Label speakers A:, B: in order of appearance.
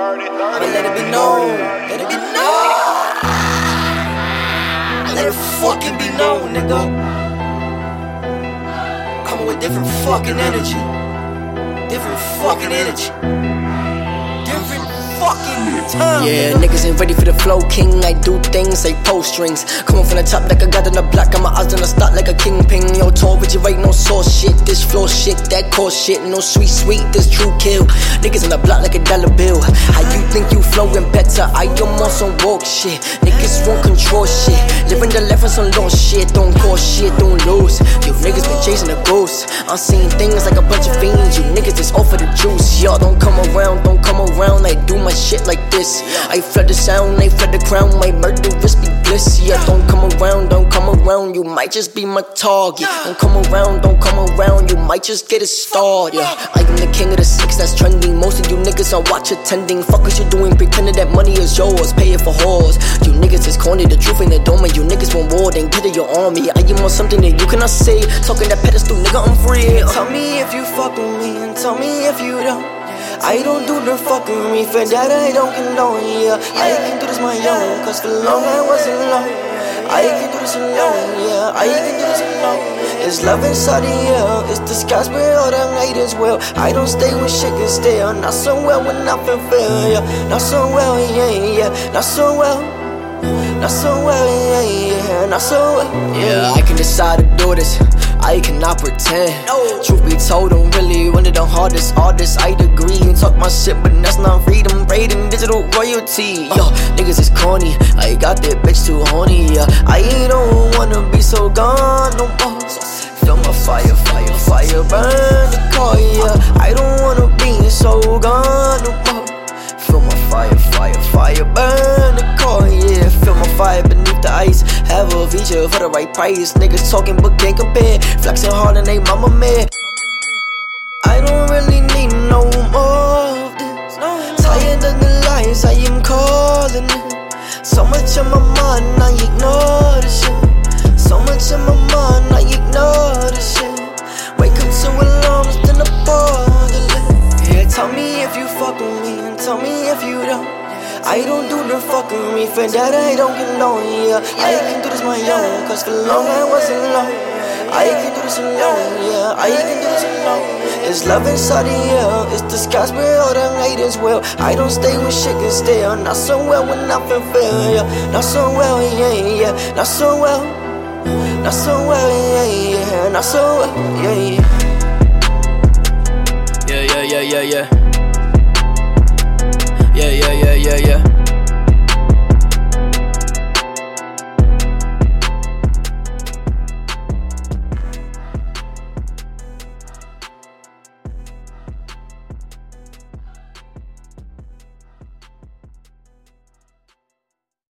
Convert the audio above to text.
A: I'ma let it be known. Let it be known. Let it fucking be known, nigga. Coming with different fucking energy. Different fucking energy. Different fucking time.
B: Yeah,
A: nigga.
B: niggas ain't ready for the flow, king. I do things like post strings. Coming from the top like I got on the block. Got my eyes on the spot like a right, no sauce shit. This flow shit, that core shit. No sweet, sweet, this true kill. Niggas on the block like a dollar bill. How you think you flowing better? I am on some woke shit. Niggas won't control shit. Living the life on some low shit. Don't call shit, don't lose. You niggas been chasing a ghost. I'm seeing things like a bunch of fiends. You niggas just offer the juice. Y'all don't come around, don't come around. I do my shit like this. I flood the sound, I flood the crown. My murderous be bliss. Yeah, don't come around, don't around. You might just be my target. Don't come around, don't come around. You might just get it started. Yeah, I am the king of the six that's trending. Most of you niggas are watch attending. Fuck what you doing, pretending that money is yours. Pay it for whores. You niggas is corny, the truth ain't the dome. and You niggas want war, then get it your army. I am on something that you cannot say. Talking that pedestal, nigga, I'm free.
A: Tell me if you fuck with me and tell me if you don't. I don't do the fuckery, for that I don't condone, yeah. I can do this my own, cause for long I wasn't alone. I can do this alone, yeah. I can do this alone. It's love inside of you. it's the disguised with all the night as well. I don't stay when shit gets stale, not so well when I feel yeah. Not so well, yeah, yeah. Not so well. Not so well, yeah, yeah. Not so well,
B: Yeah, I can decide to do this. I cannot pretend.
A: No.
B: Truth be told, I'm really one of the hardest artists. I agree and talk my shit, but that's not freedom. Raiding digital royalty. Yo, niggas is corny. I got that bitch too horny. Yeah, I don't wanna be so gone no more. Feel my fire, fire, fire, burn the car. Yeah, I don't wanna be so gone no more. Feel my fire, fire, fire, burn the car, yeah. Feel my fire beneath the ice. Have a feature for the right price. Niggas talking but can't compare. Flexing hard and they mama mad. I don't really need no more of this. Tired of the lies I am calling it. So much on my mind, I ignore the shit. So much on my mind, I ignore the shit. Wake up to alarms, then I it.
A: Yeah, tell me if you fuck with me and tell me if you don't. I don't do the fuckery, for that I don't condone, yeah. I can do this my own, cause for long I wasn't alone. I can do this alone, yeah. I can do this alone. It's love inside the air, it's disguised with all the as well. I don't stay when shit gets stale, not so well when I feel yeah. Not so well, yeah, yeah. Not so well, not so well, yeah, yeah. Not so well, yeah, yeah.
B: Yeah, yeah, yeah, yeah, yeah. Yeah, yeah, yeah, yeah, yeah.